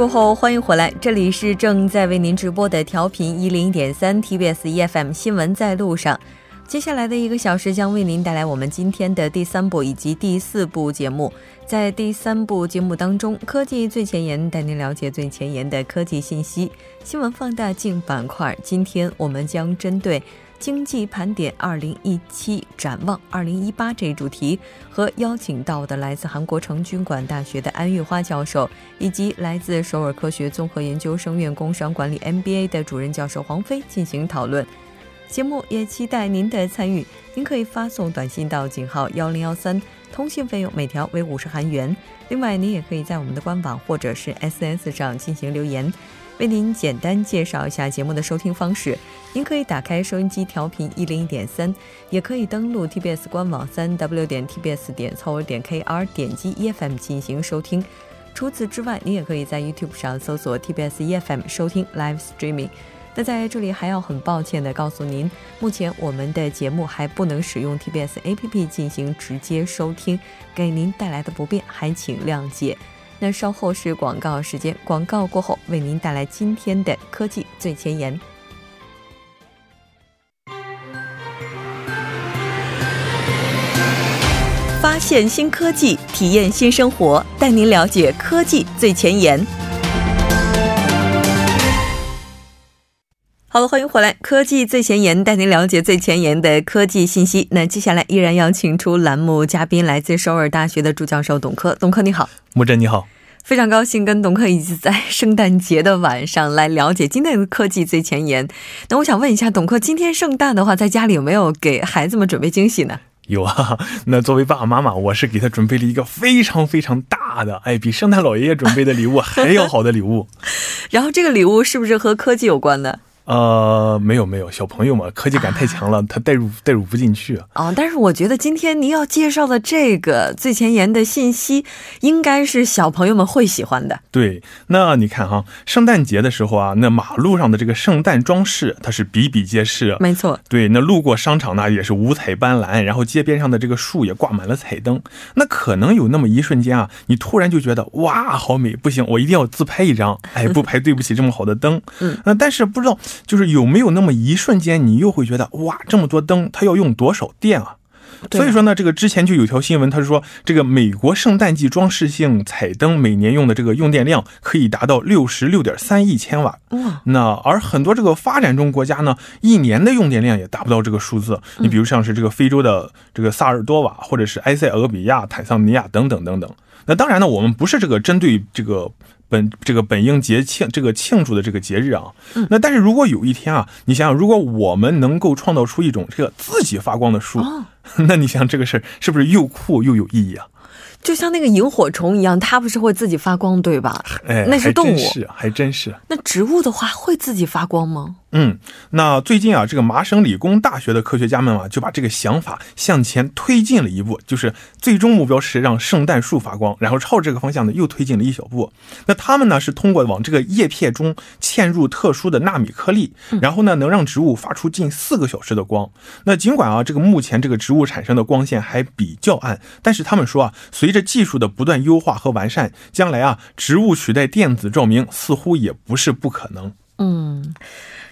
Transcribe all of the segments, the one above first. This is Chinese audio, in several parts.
过后，欢迎回来，这里是正在为您直播的调频一零点三 TBS EFM 新闻在路上。接下来的一个小时将为您带来我们今天的第三部以及第四部节目。在第三部节目当中，科技最前沿带您了解最前沿的科技信息。新闻放大镜板块，今天我们将针对。经济盘点二零一七展望二零一八这一主题，和邀请到的来自韩国成均馆大学的安玉花教授，以及来自首尔科学综合研究生院工商管理 MBA 的主任教授黄飞进行讨论。节目也期待您的参与，您可以发送短信到井号幺零幺三，通信费用每条为五十韩元。另外，您也可以在我们的官网或者是 SNS 上进行留言。为您简单介绍一下节目的收听方式。您可以打开收音机调频一零一点三，也可以登录 TBS 官网三 W 点 TBS 点 c o 点 KR，点击 EFM 进行收听。除此之外，您也可以在 YouTube 上搜索 TBS EFM 收听 Live Streaming。那在这里还要很抱歉的告诉您，目前我们的节目还不能使用 TBS APP 进行直接收听，给您带来的不便还请谅解。那稍后是广告时间，广告过后为您带来今天的科技最前沿。现新科技，体验新生活，带您了解科技最前沿。好了，欢迎回来，科技最前沿，带您了解最前沿的科技信息。那接下来依然要请出栏目嘉宾，来自首尔大学的朱教授董科。董科你好，木真你好。非常高兴跟董克一起在圣诞节的晚上来了解今天的科技最前沿。那我想问一下，董克，今天圣诞的话，在家里有没有给孩子们准备惊喜呢？有啊，那作为爸爸妈妈，我是给他准备了一个非常非常大的，哎，比圣诞老爷爷准备的礼物还要好的礼物。然后这个礼物是不是和科技有关的？呃，没有没有，小朋友嘛，科技感太强了，他代入代入不进去啊。哦，但是我觉得今天您要介绍的这个最前沿的信息，应该是小朋友们会喜欢的。对，那你看哈，圣诞节的时候啊，那马路上的这个圣诞装饰，它是比比皆是。没错。对，那路过商场呢，也是五彩斑斓，然后街边上的这个树也挂满了彩灯。那可能有那么一瞬间啊，你突然就觉得哇，好美，不行，我一定要自拍一张。哎，不拍对不起这么好的灯。嗯。那但是不知道。就是有没有那么一瞬间，你又会觉得哇，这么多灯，它要用多少电啊？所以说呢，这个之前就有条新闻，他是说这个美国圣诞季装饰性彩灯每年用的这个用电量可以达到六十六点三亿千瓦。哇！那而很多这个发展中国家呢，一年的用电量也达不到这个数字。你比如像是这个非洲的这个萨尔多瓦，或者是埃塞俄比亚、坦桑尼亚等等等等。那当然呢，我们不是这个针对这个。本这个本应节庆这个庆祝的这个节日啊，那但是如果有一天啊，你想想，如果我们能够创造出一种这个自己发光的树，那你想这个事儿是不是又酷又有意义啊？就像那个萤火虫一样，它不是会自己发光，对吧？哎，那是动物，是还真是。那植物的话会自己发光吗？嗯，那最近啊，这个麻省理工大学的科学家们啊，就把这个想法向前推进了一步，就是最终目标是让圣诞树发光，然后朝这个方向呢又推进了一小步。那他们呢是通过往这个叶片中嵌入特殊的纳米颗粒，然后呢能让植物发出近四个小时的光。那尽管啊，这个目前这个植物产生的光线还比较暗，但是他们说啊，随着技术的不断优化和完善，将来啊，植物取代电子照明似乎也不是不可能。嗯。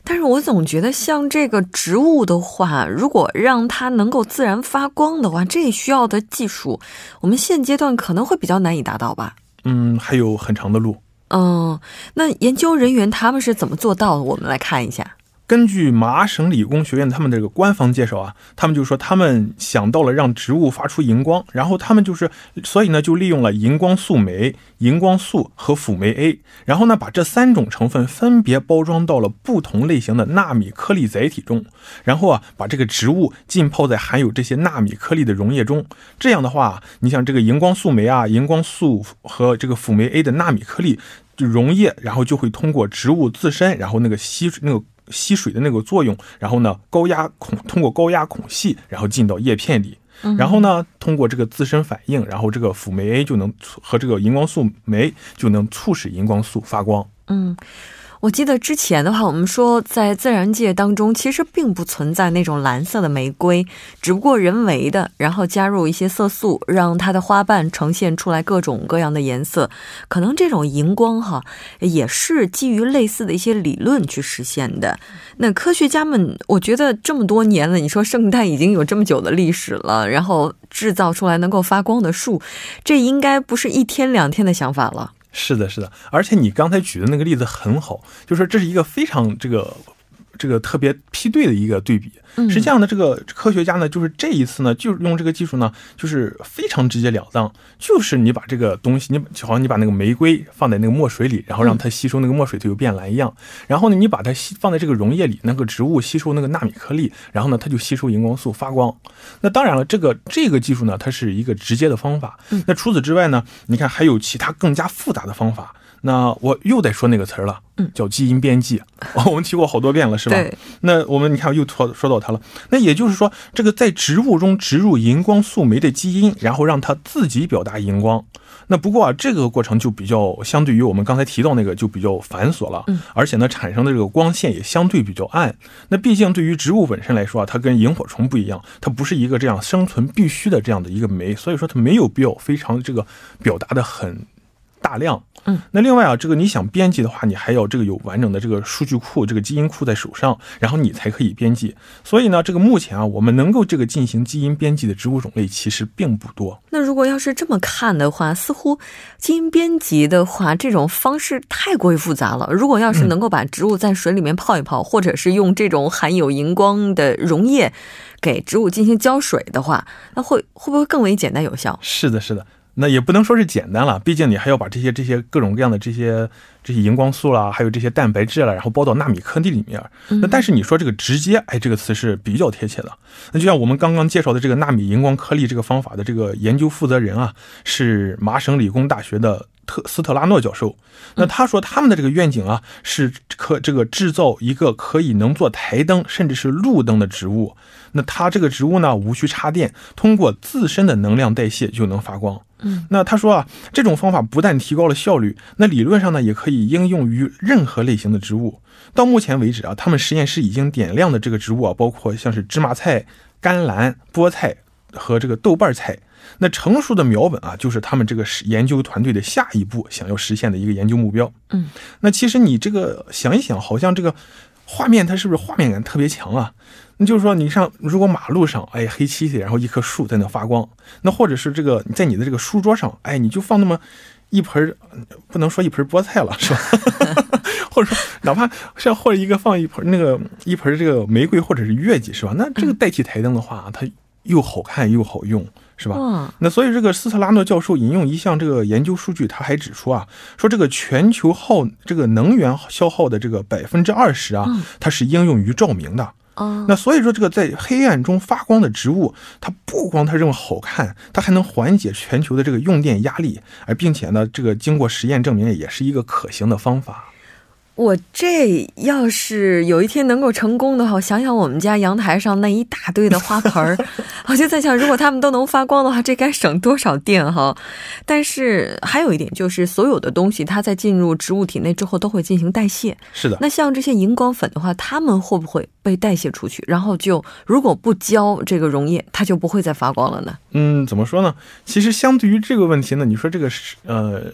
但是我总觉得，像这个植物的话，如果让它能够自然发光的话，这需要的技术，我们现阶段可能会比较难以达到吧？嗯，还有很长的路。嗯，那研究人员他们是怎么做到的？我们来看一下。根据麻省理工学院他们这个官方介绍啊，他们就说他们想到了让植物发出荧光，然后他们就是，所以呢就利用了荧光素酶、荧光素和辅酶 A，然后呢把这三种成分分别包装到了不同类型的纳米颗粒载体中，然后啊把这个植物浸泡在含有这些纳米颗粒的溶液中，这样的话，你像这个荧光素酶啊、荧光素和这个辅酶 A 的纳米颗粒溶液，然后就会通过植物自身，然后那个吸那个。吸水的那个作用，然后呢，高压孔通过高压孔隙，然后进到叶片里，然后呢，通过这个自身反应，然后这个辅酶 A 就能和这个荧光素酶就能促使荧光素发光。嗯，我记得之前的话，我们说在自然界当中，其实并不存在那种蓝色的玫瑰，只不过人为的，然后加入一些色素，让它的花瓣呈现出来各种各样的颜色。可能这种荧光哈，也是基于类似的一些理论去实现的。那科学家们，我觉得这么多年了，你说圣诞已经有这么久的历史了，然后制造出来能够发光的树，这应该不是一天两天的想法了。是的，是的，而且你刚才举的那个例子很好，就是这是一个非常这个。这个特别批对的一个对比，实际上呢，这个科学家呢，就是这一次呢，就是用这个技术呢，就是非常直截了当，就是你把这个东西，你就好像你把那个玫瑰放在那个墨水里，然后让它吸收那个墨水，它就变蓝一样。然后呢，你把它吸放在这个溶液里，那个植物吸收那个纳米颗粒，然后呢，它就吸收荧光素发光。那当然了，这个这个技术呢，它是一个直接的方法。那除此之外呢，你看还有其他更加复杂的方法。那我又得说那个词儿了，嗯，叫基因编辑，我们提过好多遍了，是吧？对。那我们你看又说说到它了。那也就是说，这个在植物中植入荧光素酶的基因，然后让它自己表达荧光。那不过啊，这个过程就比较相对于我们刚才提到那个就比较繁琐了，嗯，而且呢，产生的这个光线也相对比较暗。那毕竟对于植物本身来说啊，它跟萤火虫不一样，它不是一个这样生存必须的这样的一个酶，所以说它没有必要非常这个表达的很。大量，嗯，那另外啊，这个你想编辑的话，你还要这个有完整的这个数据库，这个基因库在手上，然后你才可以编辑。所以呢，这个目前啊，我们能够这个进行基因编辑的植物种类其实并不多。那如果要是这么看的话，似乎基因编辑的话，这种方式太过于复杂了。如果要是能够把植物在水里面泡一泡，或者是用这种含有荧光的溶液给植物进行浇水的话，那会会不会更为简单有效？是的，是的。那也不能说是简单了，毕竟你还要把这些这些各种各样的这些这些荧光素啦，还有这些蛋白质啦，然后包到纳米颗粒里面。那但是你说这个直接，哎，这个词是比较贴切的。那就像我们刚刚介绍的这个纳米荧光颗粒这个方法的这个研究负责人啊，是麻省理工大学的特斯特拉诺教授。那他说他们的这个愿景啊，是可这个制造一个可以能做台灯甚至是路灯的植物。那它这个植物呢，无需插电，通过自身的能量代谢就能发光。嗯，那他说啊，这种方法不但提高了效率，那理论上呢，也可以应用于任何类型的植物。到目前为止啊，他们实验室已经点亮的这个植物啊，包括像是芝麻菜、甘蓝、菠菜和这个豆瓣菜。那成熟的苗本啊，就是他们这个研究团队的下一步想要实现的一个研究目标。嗯，那其实你这个想一想，好像这个画面它是不是画面感特别强啊？那就是说，你上如果马路上，哎，黑漆漆，然后一棵树在那发光，那或者是这个在你的这个书桌上，哎，你就放那么一盆，不能说一盆菠菜了，是吧？或者说，哪怕像或者一个放一盆那个一盆这个玫瑰或者是月季，是吧？那这个代替台灯的话，它又好看又好用，是吧？那所以这个斯特拉诺教授引用一项这个研究数据，他还指出啊，说这个全球耗这个能源消耗的这个百分之二十啊，它是应用于照明的。那所以说，这个在黑暗中发光的植物，它不光它认为好看，它还能缓解全球的这个用电压力，而并且呢，这个经过实验证明，也是一个可行的方法。我这要是有一天能够成功的话，我想想我们家阳台上那一大堆的花盆儿，我就在想，如果它们都能发光的话，这该省多少电哈！但是还有一点就是，所有的东西它在进入植物体内之后都会进行代谢。是的。那像这些荧光粉的话，它们会不会被代谢出去？然后就如果不浇这个溶液，它就不会再发光了呢？嗯，怎么说呢？其实相对于这个问题呢，你说这个是呃。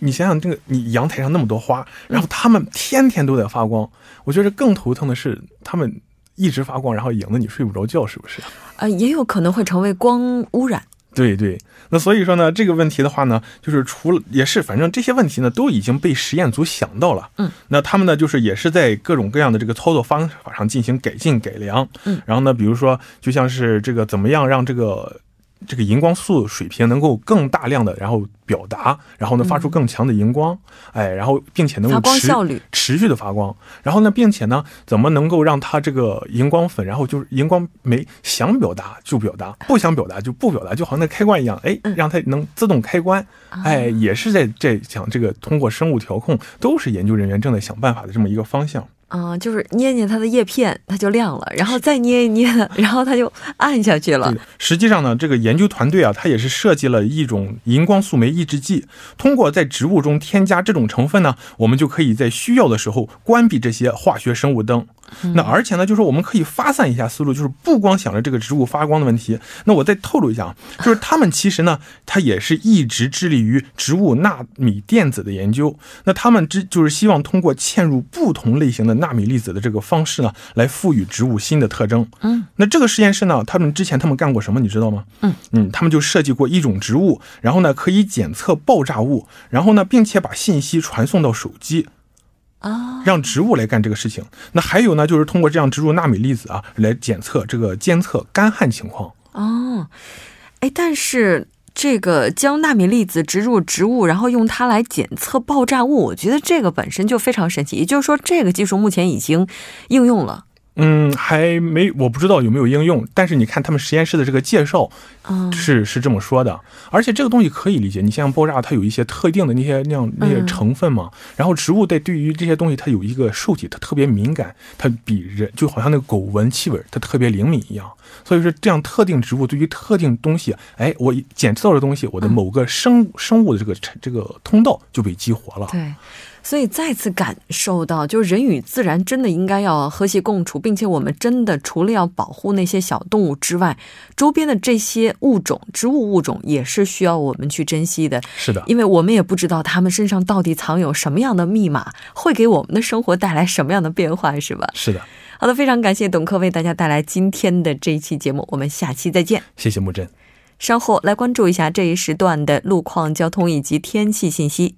你想想，这个你阳台上那么多花，然后它们天天都在发光，我觉得更头疼的是它们一直发光，然后影得你睡不着觉，是不是？啊，也有可能会成为光污染。对对，那所以说呢，这个问题的话呢，就是除了也是，反正这些问题呢都已经被实验组想到了。嗯，那他们呢就是也是在各种各样的这个操作方法上进行改进改良。嗯，然后呢，比如说就像是这个怎么样让这个。这个荧光素水平能够更大量的，然后表达，然后呢发出更强的荧光，哎，然后并且能够持持续的发光，然后呢，并且呢，怎么能够让它这个荧光粉，然后就是荧光酶想表达就表达，不想表达就不表达，就好像那开关一样，哎，让它能自动开关，哎，也是在在讲这个通过生物调控，都是研究人员正在想办法的这么一个方向。嗯，就是捏捏它的叶片，它就亮了，然后再捏一捏，然后它就暗下去了。实际上呢，这个研究团队啊，它也是设计了一种荧光素酶抑制剂，通过在植物中添加这种成分呢，我们就可以在需要的时候关闭这些化学生物灯。那而且呢，就是我们可以发散一下思路，就是不光想着这个植物发光的问题。那我再透露一下啊，就是他们其实呢，他也是一直致力于植物纳米电子的研究。那他们之就是希望通过嵌入不同类型的纳米粒子的这个方式呢，来赋予植物新的特征。嗯，那这个实验室呢，他们之前他们干过什么，你知道吗？嗯嗯，他们就设计过一种植物，然后呢可以检测爆炸物，然后呢并且把信息传送到手机。啊，让植物来干这个事情。那还有呢，就是通过这样植入纳米粒子啊，来检测这个监测干旱情况。哦，哎，但是这个将纳米粒子植入植物，然后用它来检测爆炸物，我觉得这个本身就非常神奇。也就是说，这个技术目前已经应用了。嗯，还没，我不知道有没有应用，但是你看他们实验室的这个介绍，是是这么说的。而且这个东西可以理解，你像爆炸，它有一些特定的那些那样那些成分嘛。然后植物在对于这些东西，它有一个受体，它特别敏感，它比人就好像那个狗闻气味，它特别灵敏一样。所以说，这样特定植物对于特定东西，哎，我检测到的东西，我的某个生生物的这个这个通道就被激活了。对。所以再次感受到，就是人与自然真的应该要和谐共处，并且我们真的除了要保护那些小动物之外，周边的这些物种、植物物种也是需要我们去珍惜的。是的，因为我们也不知道它们身上到底藏有什么样的密码，会给我们的生活带来什么样的变化，是吧？是的。好的，非常感谢董科为大家带来今天的这一期节目，我们下期再见。谢谢木真。稍后来关注一下这一时段的路况、交通以及天气信息。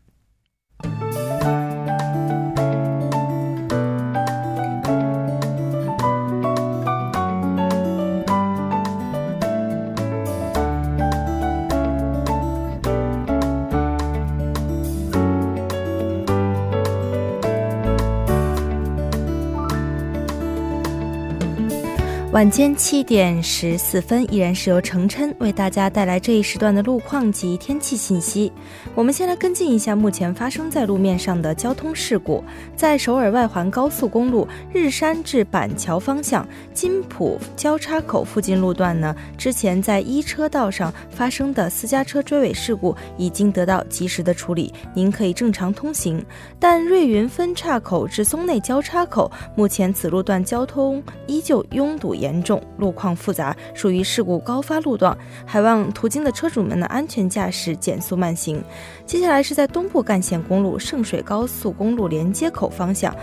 晚间七点十四分，依然是由程琛为大家带来这一时段的路况及天气信息。我们先来跟进一下目前发生在路面上的交通事故。在首尔外环高速公路日山至板桥方向金浦交叉口附近路段呢，之前在一车道上发生的私家车追尾事故已经得到及时的处理，您可以正常通行。但瑞云分岔口至松内交叉口，目前此路段交通依旧拥堵严。严重，路况复杂，属于事故高发路段，还望途经的车主们的安全驾驶，减速慢行。接下来是在东部干线公路圣水高速公路连接口方向。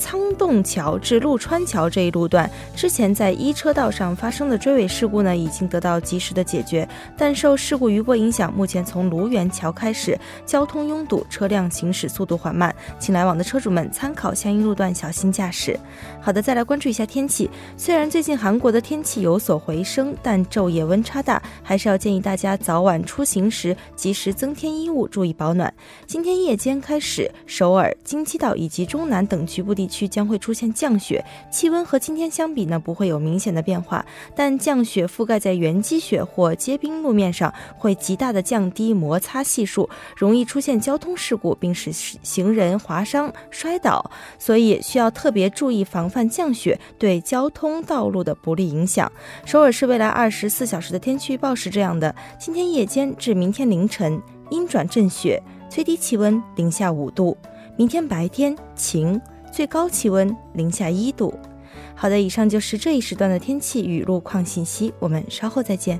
仓洞桥至陆川桥这一路段，之前在一车道上发生的追尾事故呢，已经得到及时的解决。但受事故余波影响，目前从卢园桥开始交通拥堵，车辆行驶速度缓慢，请来往的车主们参考相应路段小心驾驶。好的，再来关注一下天气。虽然最近韩国的天气有所回升，但昼夜温差大，还是要建议大家早晚出行时及时增添衣物，注意保暖。今天夜间开始，首尔、京畿道以及中南等局部地。区将会出现降雪，气温和今天相比呢不会有明显的变化，但降雪覆盖在原积雪或结冰路面上，会极大的降低摩擦系数，容易出现交通事故，并使行人划伤、摔倒，所以需要特别注意防范降雪对交通道路的不利影响。首尔市未来二十四小时的天气预报是这样的：今天夜间至明天凌晨阴转阵雪，最低气温零下五度；明天白天晴。最高气温零下一度。好的，以上就是这一时段的天气与路况信息，我们稍后再见。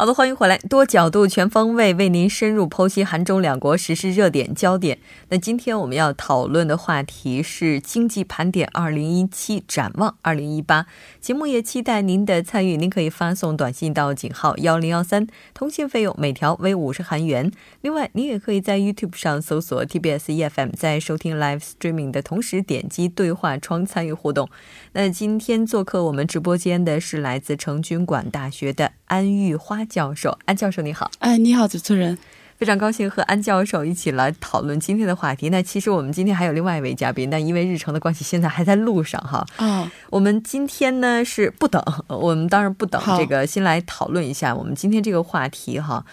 好的，欢迎回来，多角度、全方位为您深入剖析韩中两国时事热点焦点。那今天我们要讨论的话题是经济盘点二零一七，展望二零一八。节目也期待您的参与，您可以发送短信到井号幺零幺三，通信费用每条为五十韩元。另外，您也可以在 YouTube 上搜索 TBS EFM，在收听 Live Streaming 的同时点击对话窗参与互动。那今天做客我们直播间的是来自成均馆大学的安玉花。教授，安教授你好。哎，你好，主持人。非常高兴和安教授一起来讨论今天的话题。那其实我们今天还有另外一位嘉宾，但因为日程的关系，现在还在路上哈。啊，我们今天呢是不等，我们当然不等这个，先来讨论一下我们今天这个话题哈。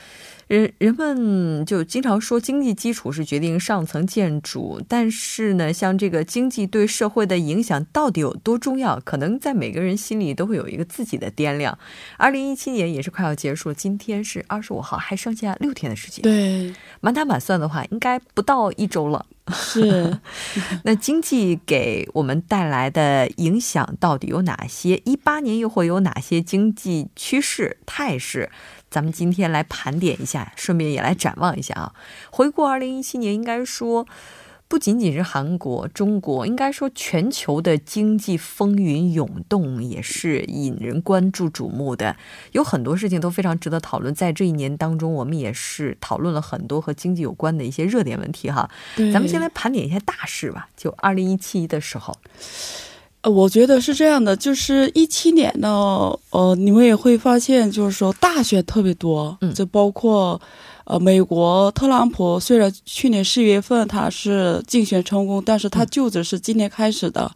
人人们就经常说经济基础是决定上层建筑，但是呢，像这个经济对社会的影响到底有多重要，可能在每个人心里都会有一个自己的掂量。二零一七年也是快要结束了，今天是二十五号，还剩下六天的时间。对，满打满算的话，应该不到一周了。是，那经济给我们带来的影响到底有哪些？一八年又会有哪些经济趋势态势？咱们今天来盘点一下，顺便也来展望一下啊。回顾二零一七年，应该说不仅仅是韩国、中国，应该说全球的经济风云涌动也是引人关注瞩目的。有很多事情都非常值得讨论。在这一年当中，我们也是讨论了很多和经济有关的一些热点问题哈。咱们先来盘点一下大事吧。就二零一七的时候，呃，我觉得是这样的，就是一七年呢，呃，你们也会发现，就是说大选特别多，嗯。就包括呃，美国特朗普虽然去年十月份他是竞选成功，但是他嗯。就职是今年开始的，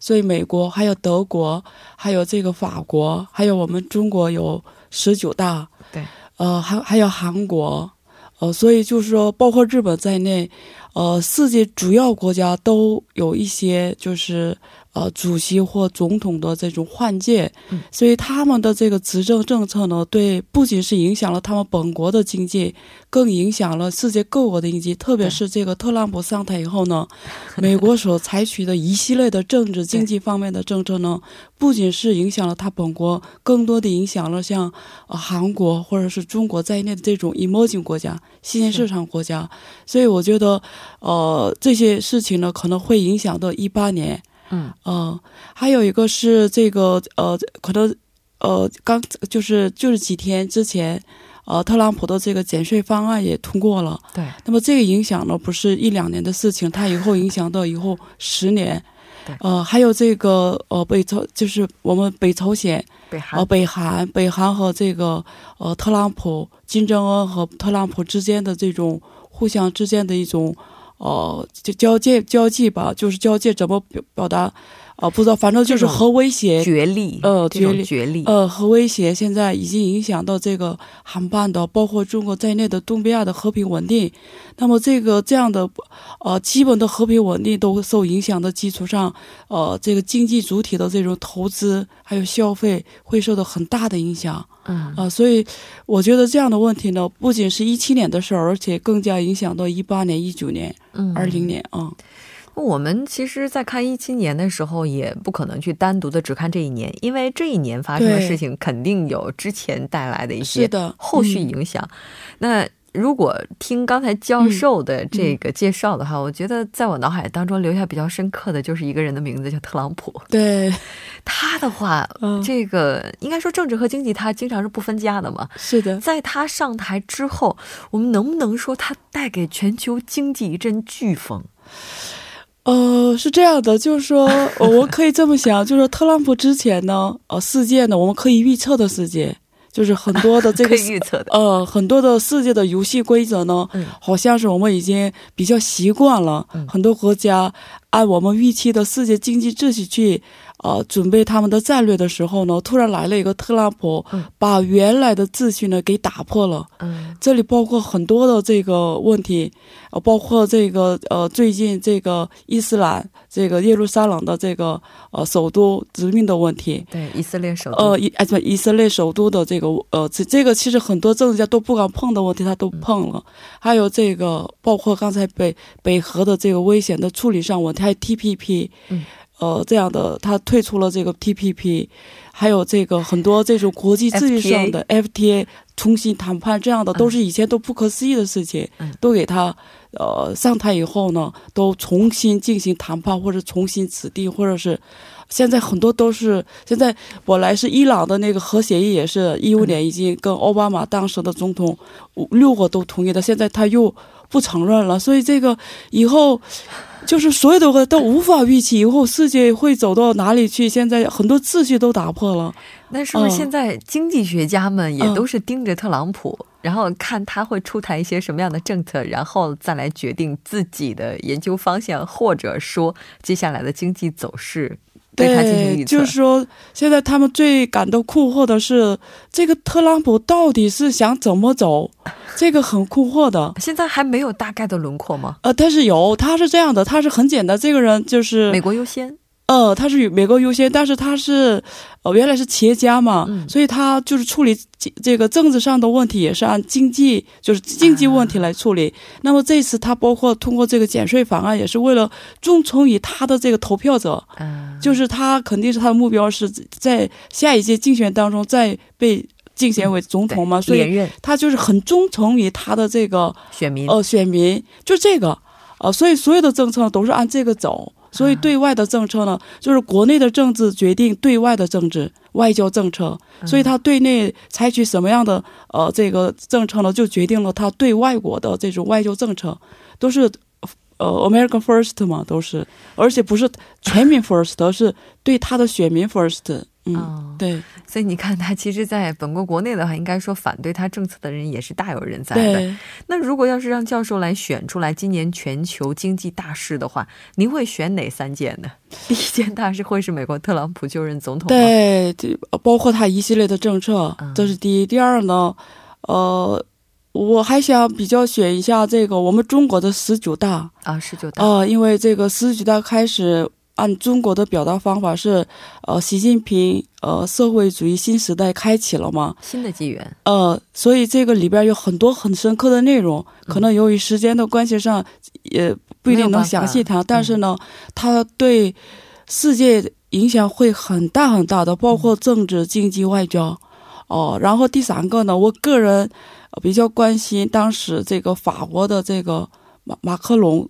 所以美国还有德国，还有这个法国，还有我们中国有十九大，对，呃，还还有韩国，呃，所以就是说，包括日本在内，呃，世界主要国家都有一些就是呃主席或总统的这种换届，嗯所以他们的这个执政政策呢，对不仅是影响了他们本国的经济，更影响了世界各国的经济。特别是这个特朗普上台以后呢，美国所采取的一系列的政治经济方面的政策呢，不仅是影响了他本国，更多的影响了像呃韩国或者是中国在内的这种 emerging 国家、新兴市场国家。所以我觉得，呃，这些事情呢，可能会影响到一八年。嗯嗯，还有一个是这个呃，可能呃，刚就是就是几天之前，呃，特朗普的这个减税方案也通过了。对，那么这个影响呢，不是一两年的事情，它以后影响到以后十年对。呃，还有这个呃北朝，就是我们北朝鲜，北韩、呃北韩，北韩和这个呃特朗普、金正恩和特朗普之间的这种互相之间的一种呃就交界交际吧，就是交界怎么表表达？呃，不知道，反正就是核威胁，角力，呃角力角力，呃，核威胁现在已经影响到这个韩半岛，包括中国在内的东北亚的和平稳定。那么这个这样的呃基本的和平稳定都受影响的基础上，呃，这个经济主体的这种投资还有消费会受到很大的影响嗯啊、所以我觉得这样的问题呢，不仅是一七年的事儿，而且更加影响到一八年、一九年、嗯，二零年啊、我们其实，在看一七年的时候，也不可能去单独的只看这一年，因为这一年发生的事情，肯定有之前带来的一些，后续影响。那如果听刚才教授的这个介绍的话，我觉得在我脑海当中留下比较深刻的就是一个人的名字，叫特朗普。对，他的话，嗯，这个应该说政治和经济，他经常是不分家的嘛。是的，在他上台之后，我们能不能说他带给全球经济一阵飓风？呃，是这样的，就是说，呃我可以这么想，就是说特朗普之前呢，呃，世界呢，我们可以预测的世界，就是很多的这个预测的。呃，很多的世界的游戏规则呢，嗯好像是我们已经比较习惯了。嗯很多国家按我们预期的世界经济秩序去呃准备他们的战略的时候呢，突然来了一个特朗普，嗯把原来的秩序呢给打破了。嗯这里包括很多的这个问题，呃，包括这个呃，最近这个伊斯兰这个耶路撒冷的这个呃首都殖民的问题，对，以色列首都。呃，以哎不，以色列首都的这个呃，这这个其实很多政治家都不敢碰的问题，他都碰了。还有这个，包括刚才北北核的这个危险的处理上问题，还有 TPP，嗯呃，这样的他退出了这个 TPP，还有这个很多这种国际秩序上的 FTA 重新谈判，这样的都是以前都不可思议的事情，嗯都给他呃上台以后呢，都重新进行谈判或者重新指定，或者是。现在很多都是现在本来是伊朗的那个核协议，也是一五年已经跟奥巴马当时的总统五六个都同意的，现在他又不承认了，所以这个以后就是所有的都无法预期以后世界会走到哪里去。现在很多秩序都打破了，那是不是嗯现在经济学家们也嗯都是盯着特朗普然后看他会出台一些什么样的政策，然后再来决定自己的研究方向，或者说接下来的经济走势。对他进行预测，就是说，现在他们最感到困惑的是，这个特朗普到底是想怎么走？这个很困惑的。现在还没有大概的轮廓吗？呃，但是有，他是这样的，他是很简单，这个人就是美国优先。呃，他是美国优先，但是他是，呃，原来是企业家嘛，所以他就是处理这个政治上的问题，也是按经济，就是经济问题来处理。那么这次他包括通过这个减税法案，也是为了忠诚于他的这个投票者，就是他肯定是他的目标是在下一届竞选当中再被竞选为总统嘛，所以他就是很忠诚于他的这个选民，呃，选民就这个，呃，所以所有的政策都是按这个走。所以，对外的政策呢，就是国内的政治决定对外的政治外交政策。所以，他对内采取什么样的呃这个政策呢，就决定了他对外国的这种外交政策，都是呃 American First 嘛，都是，而且不是全民 First，而是对他的选民 First。嗯，对，所以你看，他其实在本国国内的话，应该说反对他政策的人也是大有人在的。那如果要是让教授来选出来今年全球经济大事的话，您会选哪三件呢？第一件大事会是美国特朗普就任总统吗？对，包括他一系列的政策，这是第一。第二呢，呃，我还想比较选一下这个我们中国的十九大啊，十九大啊，因为这个十九大开始。按中国的表达方法是，呃，习近平，呃，社会主义新时代开启了吗？新的纪元。呃，所以这个里边有很多很深刻的内容，可能由于时间的关系上，也不一定能详细谈。但是呢，它对世界影响会很大很大的，包括政治、经济、外交。哦，然后第三个呢，我个人比较关心当时这个法国的这个马马克龙，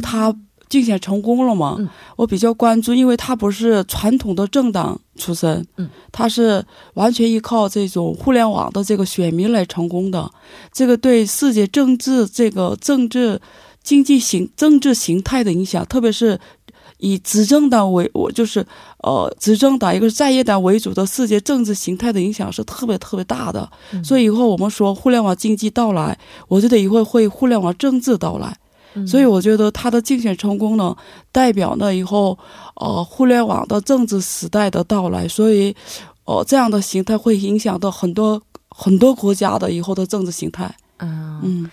他。竞选成功了吗？我比较关注，因为他不是传统的政党出身，他是完全依靠这种互联网的这个选民来成功的。这个对世界政治、这个政治、经济形、政治形态的影响，特别是以执政党为我就是呃执政党一个是在野党为主的世界政治形态的影响是特别特别大的。所以以后我们说互联网经济到来，我觉得以后会互联网政治到来。所以我觉得他的竞选成功呢，代表了以后，呃，互联网的政治时代的到来。所以，呃，这样的形态会影响到很多很多国家的以后的政治形态。嗯嗯。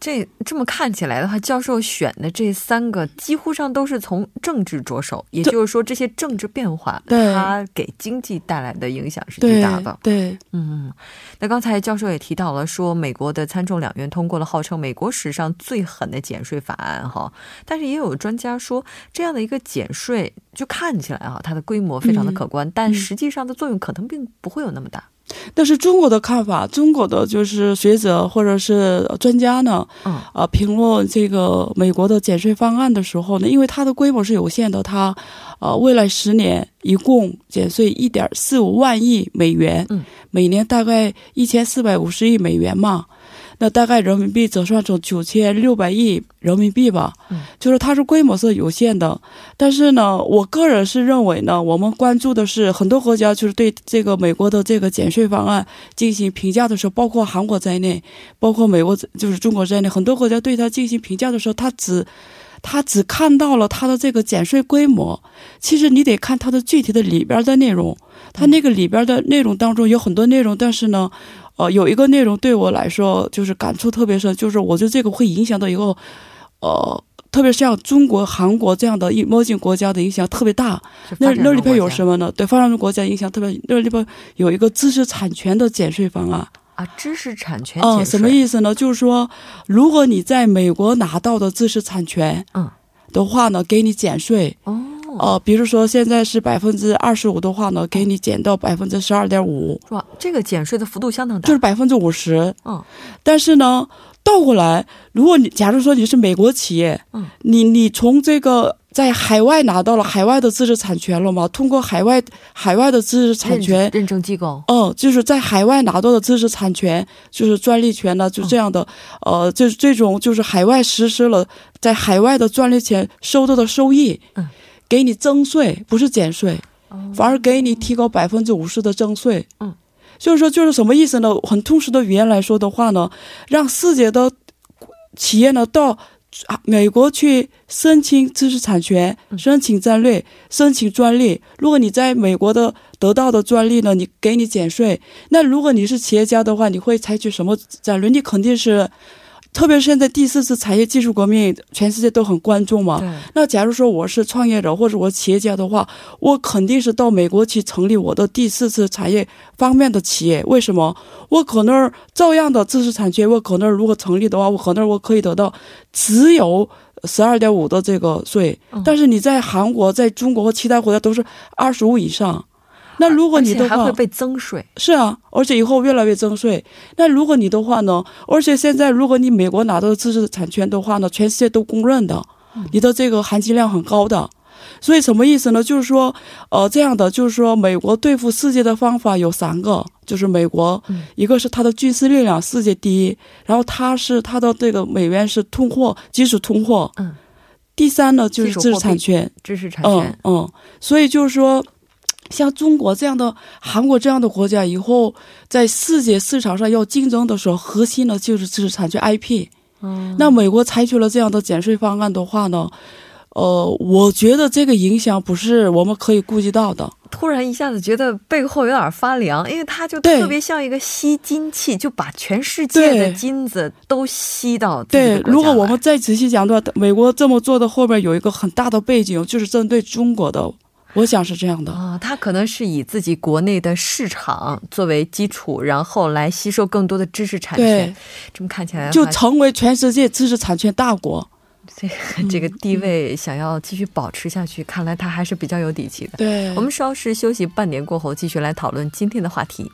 这这么看起来的话，教授选的这三个几乎上都是从政治着手，也就是说，这些政治变化它给经济带来的影响是巨大的。对，嗯，那刚才教授也提到了，说美国的参众两院通过了号称美国史上最狠的减税法案，哈，但是也有专家说，这样的一个减税就看起来哈，它的规模非常的可观，但实际上的作用可能并不会有那么大。但是中国的看法，中国的就是学者或者是专家呢，啊，评论这个美国的减税方案的时候呢，因为它的规模是有限的，它，呃，未来十年一共减税一点四五万亿美元，每年大概一千四百五十亿美元嘛。那大概人民币折算成九千六百亿人民币吧，就是它是规模是有限的，但是呢，我个人是认为呢，我们关注的是很多国家就是对这个美国的这个减税方案进行评价的时候，包括韩国在内，包括美国就是中国在内，很多国家对它进行评价的时候，它只他只看到了它的这个减税规模，其实你得看它的具体的里边的内容，它那个里边的内容当中有很多内容，但是呢。呃，有一个内容对我来说就是感触特别深，就是我觉得这个会影响到一个，呃，特别像中国、韩国这样的一墨镜国家的影响特别大。那那里边有什么呢？对发展中国家影响特别，那里边有一个知识产权的减税方案啊。知识产权减税，什么意思呢？就是说，如果你在美国拿到的知识产权，嗯，的话呢，给你减税。哦。哦，比如说现在是百分之二十五的话呢，给你减到百分之十二点五，是吧？这个减税的幅度相当大，就是百分之五十。嗯，但是呢，倒过来，如果你假如说你是美国企业，嗯，你你从这个在海外拿到了海外的知识产权了吗？通过海外海外的知识产权认证机构，嗯，就是在海外拿到的知识产权，就是专利权呢，就这样的，呃，就是这种就是海外实施了在海外的专利权收到的收益，嗯。给你增税不是减税，反而给你提高百分之五十的征税。嗯，就是说，就是什么意思呢？很通俗的语言来说的话呢，让世界的企业呢到美国去申请知识产权、申请战略、申请专利。如果你在美国的得到的专利呢，你给你减税。那如果你是企业家的话，你会采取什么战略？你肯定是。特别是现在第四次产业技术革命，全世界都很关注嘛。那假如说我是创业者或者我企业家的话，我肯定是到美国去成立我的第四次产业方面的企业。为什么？我可能照样的知识产权，我可能如果成立的话，我可能我可以得到只有十二点五的这个税。但是你在韩国、在中国和其他国家都是二十五以上。那如果你的话，还会被增税。是啊，而且以后越来越增税。那如果你的话呢？而且现在，如果你美国拿到知识产权的话呢，全世界都公认的，你的这个含金量很高的。所以什么意思呢？就是说，呃，这样的，就是说，美国对付世界的方法有三个，就是美国，一个是它的军事力量世界第一，然后它是它的这个美元是通货，基础通货。嗯。第三呢，就是知识产权，知识产权。嗯嗯。所以就是说。像中国这样的、韩国这样的国家，以后在世界市场上要竞争的时候，核心呢就是知识产权 IP。嗯，那美国采取了这样的减税方案的话呢，呃，我觉得这个影响不是我们可以顾及到的。突然一下子觉得背后有点发凉，因为它就特别像一个吸金器，就把全世界的金子都吸到。对，如果我们再仔细讲的话，美国这么做的后面有一个很大的背景，就是针对中国的。我想是这样的啊，他可能是以自己国内的市场作为基础，然后来吸收更多的知识产权。这么看起来，就成为全世界知识产权大国。这这个地位想要继续保持下去，看来他还是比较有底气的。对，我们稍事休息，半年过后继续来讨论今天的话题。